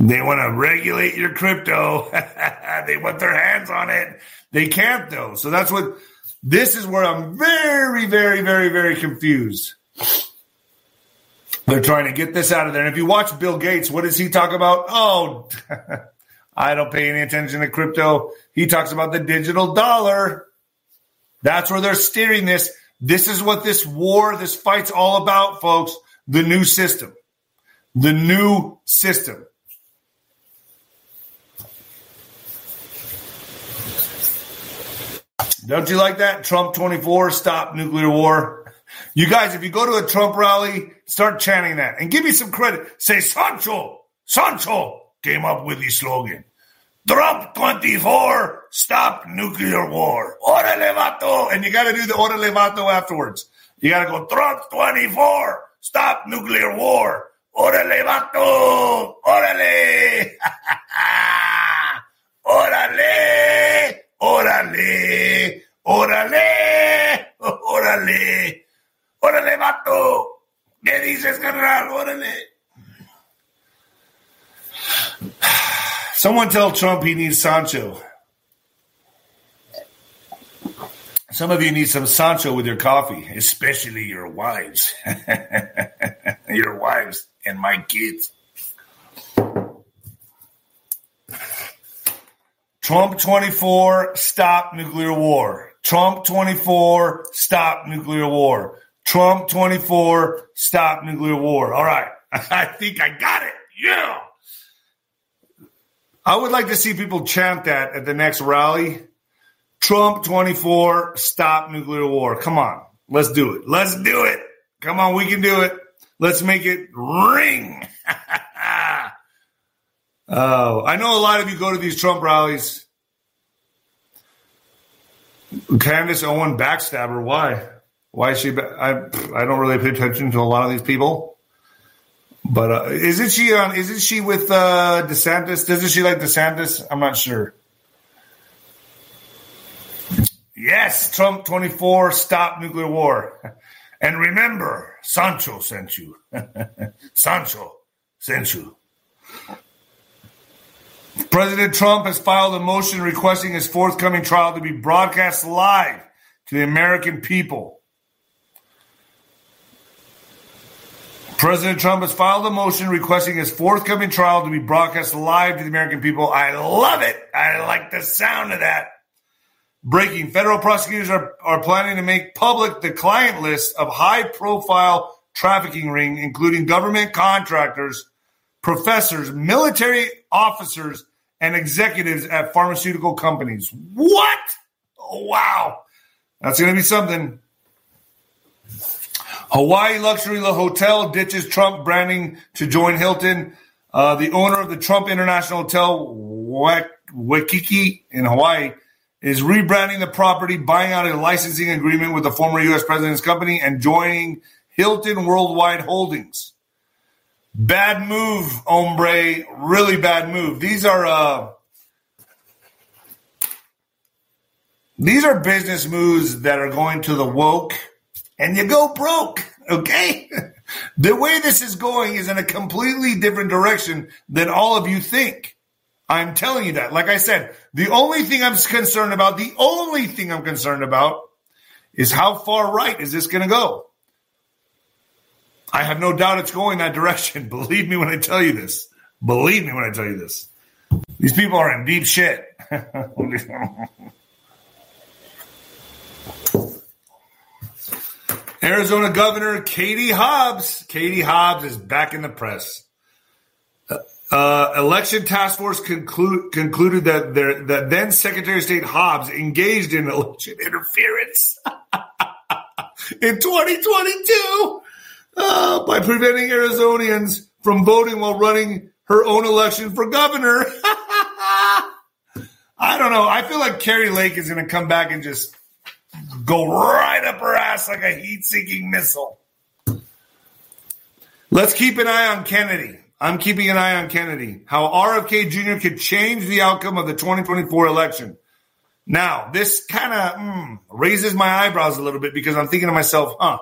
[SPEAKER 2] they want to regulate your crypto. they want their hands on it. They can't though. So that's what this is where I'm very, very, very, very confused. They're trying to get this out of there. And if you watch Bill Gates, what does he talk about? Oh, I don't pay any attention to crypto. He talks about the digital dollar. That's where they're steering this. This is what this war, this fight's all about, folks. The new system. The new system. Don't you like that? Trump 24, stop nuclear war. You guys, if you go to a Trump rally, start chanting that and give me some credit. Say Sancho, Sancho came up with the slogan. Trump 24, stop nuclear war. Orale vato. And you got to do the orale vato afterwards. You got to go Trump 24, stop nuclear war. Orale vato. Orale. Orale. Orale. Orale. Orale. Orale vato. ¿Qué dices, carnal? Órale. Someone tell Trump he needs Sancho. Some of you need some Sancho with your coffee, especially your wives. your wives and my kids. Trump 24, stop nuclear war. Trump 24, stop nuclear war. Trump 24, stop nuclear war. All right. I think I got it. Yeah. I would like to see people chant that at the next rally. Trump 24, stop nuclear war. Come on. Let's do it. Let's do it. Come on. We can do it. Let's make it ring. oh, I know a lot of you go to these Trump rallies. Candace Owen backstabber. Why? Why is she? I I don't really pay attention to a lot of these people. But uh, isn't she on? Isn't she with uh, DeSantis? Doesn't she like DeSantis? I'm not sure. Yes, Trump 24, stop nuclear war. And remember, Sancho sent you. Sancho sent you. President Trump has filed a motion requesting his forthcoming trial to be broadcast live to the American people. President Trump has filed a motion requesting his forthcoming trial to be broadcast live to the American people. I love it. I like the sound of that. Breaking federal prosecutors are, are planning to make public the client list of high profile trafficking ring, including government contractors, professors, military officers, and executives at pharmaceutical companies. What? Oh, wow. That's going to be something. Hawaii Luxury Hotel ditches Trump branding to join Hilton. Uh, the owner of the Trump International Hotel, Waikiki in Hawaii, is rebranding the property, buying out a licensing agreement with the former U.S. president's company, and joining Hilton Worldwide Holdings. Bad move, hombre. Really bad move. These are uh, these are business moves that are going to the woke, and you go broke. Okay, the way this is going is in a completely different direction than all of you think. I'm telling you that. Like I said, the only thing I'm concerned about, the only thing I'm concerned about is how far right is this going to go? I have no doubt it's going that direction. Believe me when I tell you this. Believe me when I tell you this. These people are in deep shit. Arizona Governor Katie Hobbs. Katie Hobbs is back in the press. Uh, election task force conclude, concluded that there, that then Secretary of State Hobbs engaged in election interference in 2022 uh, by preventing Arizonians from voting while running her own election for governor. I don't know. I feel like Kari Lake is going to come back and just go right up her ass like a heat-seeking missile. Let's keep an eye on Kennedy. I'm keeping an eye on Kennedy, how RFK Jr. could change the outcome of the 2024 election. Now, this kind of mm, raises my eyebrows a little bit because I'm thinking to myself, huh,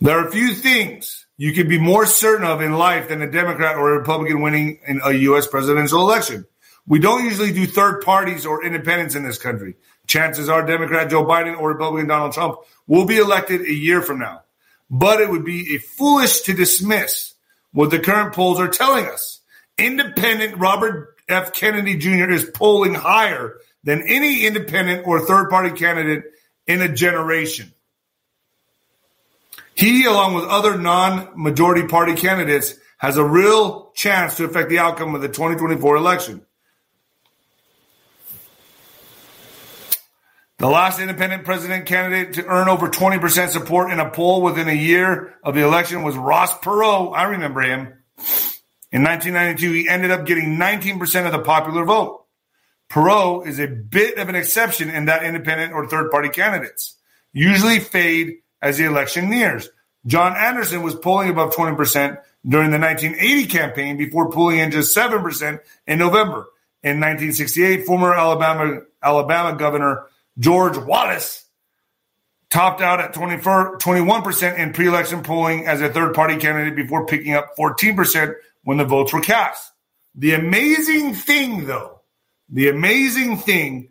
[SPEAKER 2] there are a few things you can be more certain of in life than a Democrat or a Republican winning in a U.S. presidential election. We don't usually do third parties or independents in this country. Chances are Democrat Joe Biden or Republican Donald Trump will be elected a year from now. But it would be foolish to dismiss what the current polls are telling us. Independent Robert F. Kennedy Jr. is polling higher than any independent or third party candidate in a generation. He, along with other non majority party candidates, has a real chance to affect the outcome of the 2024 election. The last independent president candidate to earn over 20% support in a poll within a year of the election was Ross Perot. I remember him. In 1992, he ended up getting 19% of the popular vote. Perot is a bit of an exception in that independent or third party candidates usually fade as the election nears. John Anderson was polling above 20% during the 1980 campaign before pulling in just 7% in November. In 1968, former Alabama, Alabama Governor George Wallace topped out at 21% in pre election polling as a third party candidate before picking up 14% when the votes were cast. The amazing thing, though, the amazing thing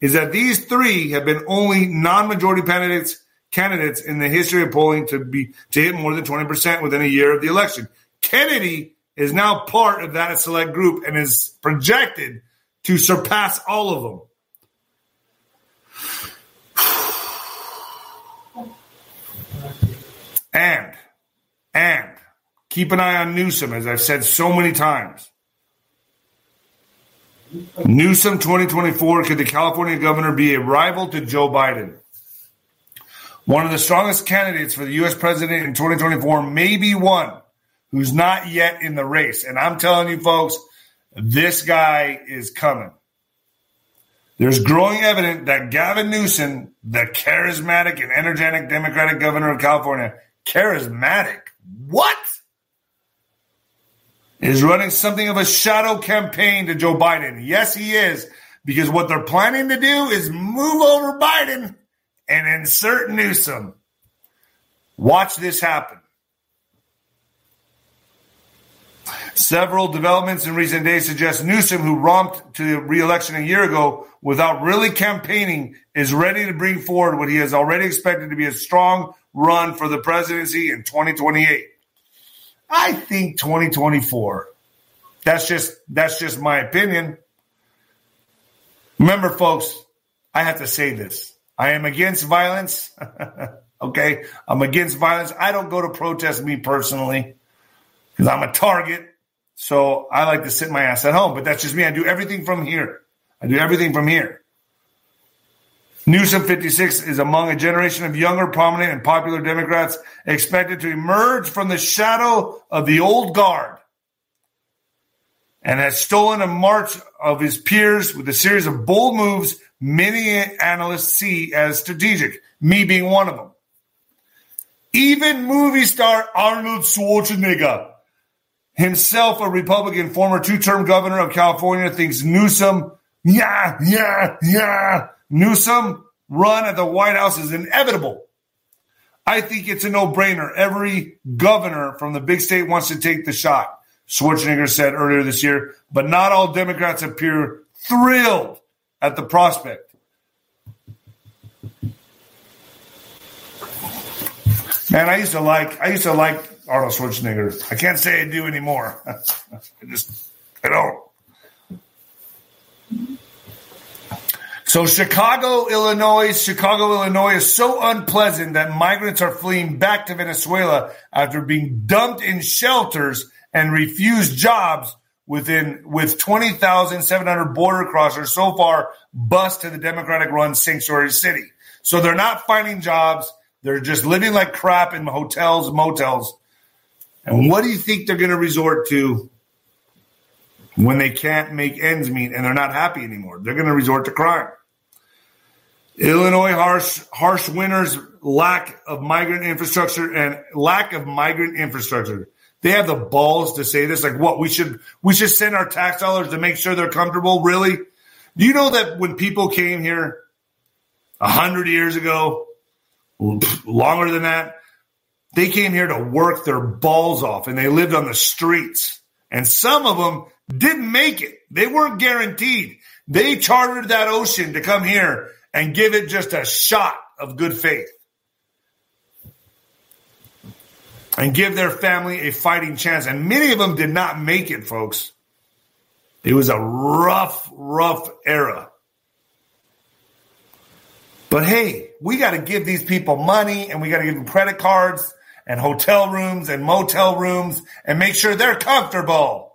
[SPEAKER 2] is that these three have been only non majority candidates candidates in the history of polling to be to hit more than 20% within a year of the election. Kennedy is now part of that select group and is projected to surpass all of them. And, and keep an eye on Newsom, as I've said so many times. Newsom 2024, could the California governor be a rival to Joe Biden? One of the strongest candidates for the U.S. president in 2024 may be one who's not yet in the race. And I'm telling you, folks, this guy is coming. There's growing evidence that Gavin Newsom, the charismatic and energetic Democratic governor of California, charismatic, what? Is running something of a shadow campaign to Joe Biden. Yes, he is, because what they're planning to do is move over Biden and insert Newsom. Watch this happen. Several developments in recent days suggest Newsom, who romped to reelection a year ago without really campaigning, is ready to bring forward what he has already expected to be a strong run for the presidency in 2028. I think 2024. That's just that's just my opinion. Remember, folks, I have to say this. I am against violence. okay, I'm against violence. I don't go to protest me personally because I'm a target. So I like to sit my ass at home, but that's just me. I do everything from here. I do everything from here. Newsom 56 is among a generation of younger, prominent, and popular Democrats expected to emerge from the shadow of the old guard and has stolen a march of his peers with a series of bold moves many analysts see as strategic, me being one of them. Even movie star Arnold Schwarzenegger himself a Republican, former two-term governor of California, thinks Newsom, yeah, yeah, yeah, Newsom run at the White House is inevitable. I think it's a no-brainer. Every governor from the big state wants to take the shot, Schwarzenegger said earlier this year, but not all Democrats appear thrilled at the prospect. Man, I used to like I used to like Arnold Schwarzenegger. I can't say I do anymore. I just, I don't. So Chicago, Illinois, Chicago, Illinois is so unpleasant that migrants are fleeing back to Venezuela after being dumped in shelters and refused jobs within with 20,700 border crossers so far bust to the Democratic run sanctuary city. So they're not finding jobs. They're just living like crap in hotels, motels. And what do you think they're going to resort to when they can't make ends meet and they're not happy anymore? They're going to resort to crime. Illinois harsh harsh winters, lack of migrant infrastructure, and lack of migrant infrastructure. They have the balls to say this. Like, what we should we should send our tax dollars to make sure they're comfortable. Really? Do you know that when people came here a hundred years ago, longer than that, they came here to work their balls off and they lived on the streets. And some of them didn't make it. They weren't guaranteed. They chartered that ocean to come here and give it just a shot of good faith. And give their family a fighting chance. And many of them did not make it, folks. It was a rough, rough era. But hey, we got to give these people money and we got to give them credit cards and hotel rooms and motel rooms and make sure they're comfortable.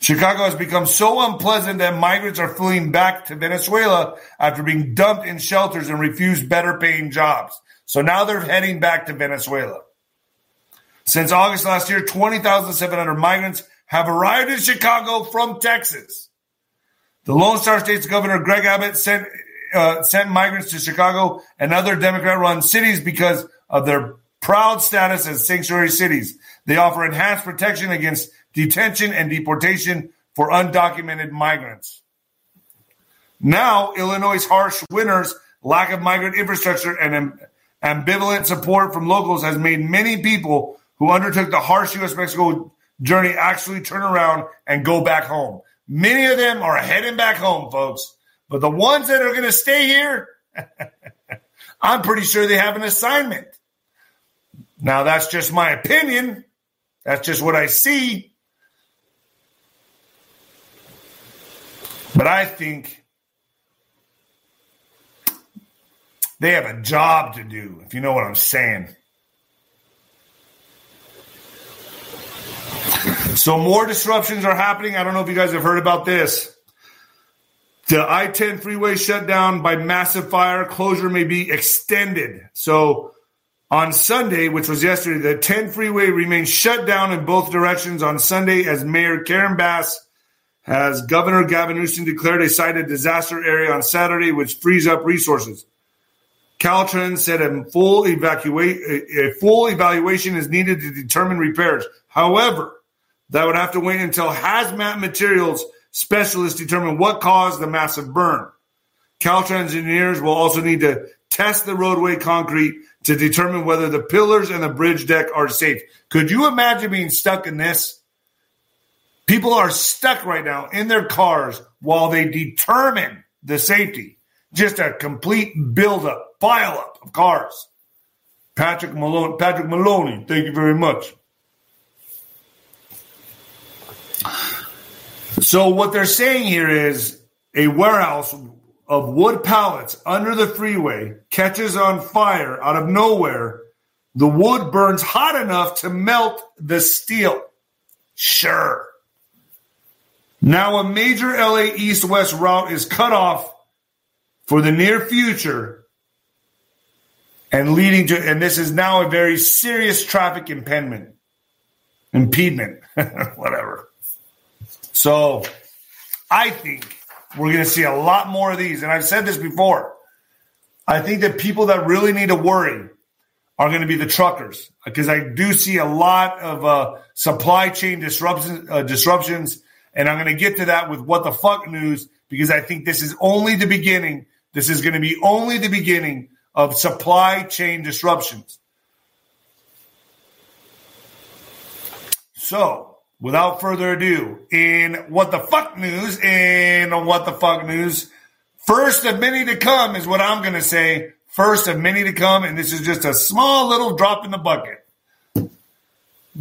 [SPEAKER 2] Chicago has become so unpleasant that migrants are fleeing back to Venezuela after being dumped in shelters and refused better paying jobs. So now they're heading back to Venezuela. Since August last year, 20,700 migrants have arrived in Chicago from Texas. The Lone Star State's Governor Greg Abbott sent, uh, sent migrants to Chicago and other Democrat run cities because of their proud status as sanctuary cities. They offer enhanced protection against detention and deportation for undocumented migrants. Now, Illinois' harsh winters, lack of migrant infrastructure, and ambivalent support from locals has made many people who undertook the harsh U.S. Mexico journey actually turn around and go back home. Many of them are heading back home, folks. But the ones that are going to stay here, I'm pretty sure they have an assignment. Now, that's just my opinion. That's just what I see. But I think they have a job to do, if you know what I'm saying. So, more disruptions are happening. I don't know if you guys have heard about this. The I 10 freeway shut down by massive fire. Closure may be extended. So, on Sunday, which was yesterday, the 10 freeway remained shut down in both directions on Sunday as Mayor Karen Bass as Governor Gavin Newsom declared a cited disaster area on Saturday, which frees up resources. Caltrans said a full, evacuate, a full evaluation is needed to determine repairs. However, that would have to wait until hazmat materials specialists determine what caused the massive burn. Caltrans engineers will also need to test the roadway concrete to determine whether the pillars and the bridge deck are safe. Could you imagine being stuck in this? People are stuck right now in their cars while they determine the safety. Just a complete buildup, pile up of cars. Patrick Maloney, Patrick Maloney, thank you very much. So what they're saying here is a warehouse of wood pallets under the freeway catches on fire out of nowhere. The wood burns hot enough to melt the steel. Sure. Now a major LA east-west route is cut off for the near future and leading to and this is now a very serious traffic impediment impediment whatever so I think we're going to see a lot more of these. And I've said this before. I think that people that really need to worry are going to be the truckers because I do see a lot of uh, supply chain disruptions, uh, disruptions. And I'm going to get to that with what the fuck news because I think this is only the beginning. This is going to be only the beginning of supply chain disruptions. So without further ado, in what the fuck news, in what the fuck news, first of many to come is what I'm going to say. First of many to come, and this is just a small little drop in the bucket.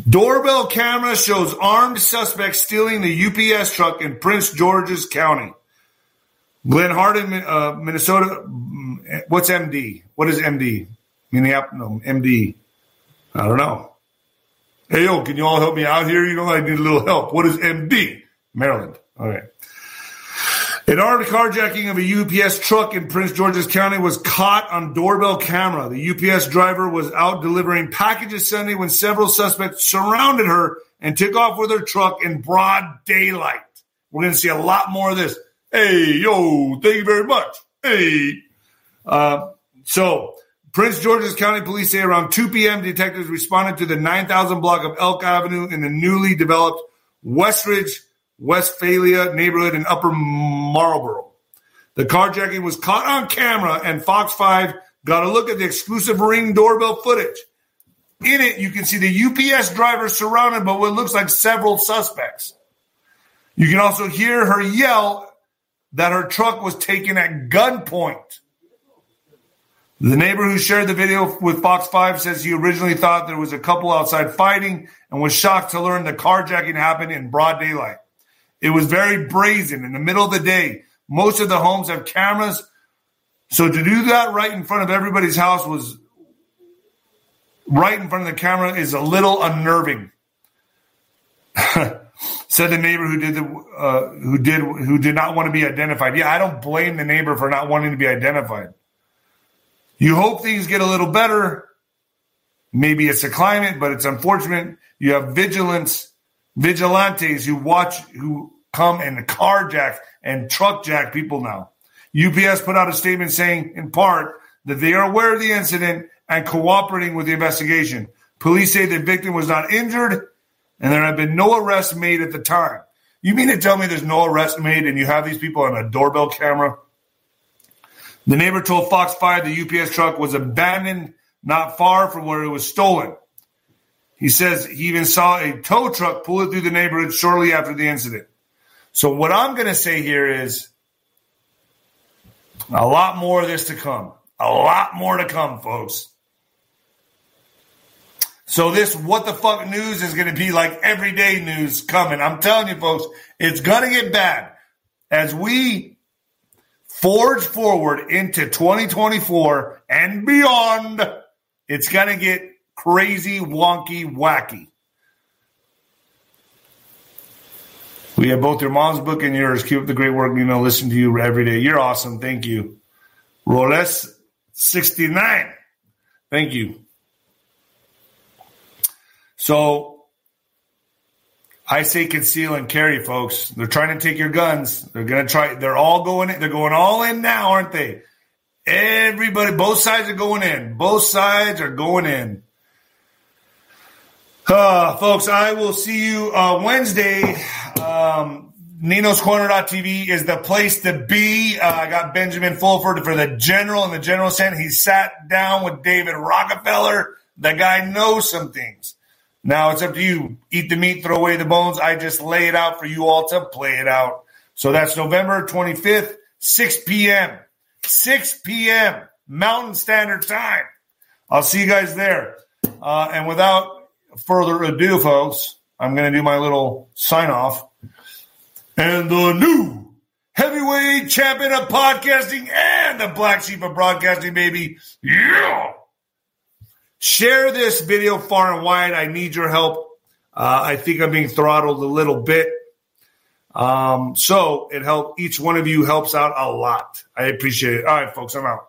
[SPEAKER 2] Doorbell camera shows armed suspects stealing the UPS truck in Prince George's County. Glen Hardin, uh, Minnesota. What's MD? What is MD? Minneapolis, no, MD. I don't know. Hey, yo, can you all help me out here? You know, I need a little help. What is MD? Maryland. All right. An armed carjacking of a UPS truck in Prince George's County was caught on doorbell camera. The UPS driver was out delivering packages Sunday when several suspects surrounded her and took off with her truck in broad daylight. We're going to see a lot more of this. Hey, yo, thank you very much. Hey. Uh, so Prince George's County Police say around 2 p.m., detectives responded to the 9000 block of Elk Avenue in the newly developed Westridge, Westphalia neighborhood in Upper Marlboro. The carjacking was caught on camera, and Fox 5 got a look at the exclusive ring doorbell footage. In it, you can see the UPS driver surrounded by what looks like several suspects. You can also hear her yell that her truck was taken at gunpoint. The neighbor who shared the video with Fox 5 says he originally thought there was a couple outside fighting and was shocked to learn the carjacking happened in broad daylight. It was very brazen in the middle of the day. Most of the homes have cameras. So to do that right in front of everybody's house was right in front of the camera is a little unnerving. Said the neighbor who did the uh, who did who did not want to be identified. Yeah, I don't blame the neighbor for not wanting to be identified. You hope things get a little better. Maybe it's a climate, but it's unfortunate. You have vigilance, vigilantes who watch, who come and carjack and truckjack people now. UPS put out a statement saying, in part, that they are aware of the incident and cooperating with the investigation. Police say the victim was not injured and there have been no arrests made at the time. You mean to tell me there's no arrest made and you have these people on a doorbell camera? The neighbor told Fox 5 the UPS truck was abandoned not far from where it was stolen. He says he even saw a tow truck pull it through the neighborhood shortly after the incident. So, what I'm going to say here is a lot more of this to come. A lot more to come, folks. So, this what the fuck news is going to be like everyday news coming. I'm telling you, folks, it's going to get bad. As we forge forward into 2024 and beyond, it's going to get crazy, wonky, wacky. We have both your mom's book and yours. Keep up the great work. Know, listen to you every day. You're awesome. Thank you. Roles 69. Thank you. So I say conceal and carry, folks. They're trying to take your guns. They're gonna try. They're all going. In, they're going all in now, aren't they? Everybody, both sides are going in. Both sides are going in. Uh, folks, I will see you uh, Wednesday. Um, Nino's is the place to be. Uh, I got Benjamin Fulford for the general and the general sent. He sat down with David Rockefeller. The guy knows some things. Now it's up to you. Eat the meat, throw away the bones. I just lay it out for you all to play it out. So that's November 25th, 6 p.m. 6 p.m. Mountain Standard Time. I'll see you guys there. Uh, and without further ado, folks, I'm going to do my little sign off. And the new heavyweight champion of podcasting and the black sheep of broadcasting, baby. Yeah. Share this video far and wide. I need your help. Uh, I think I'm being throttled a little bit. Um, so it help each one of you helps out a lot. I appreciate it. All right, folks, I'm out.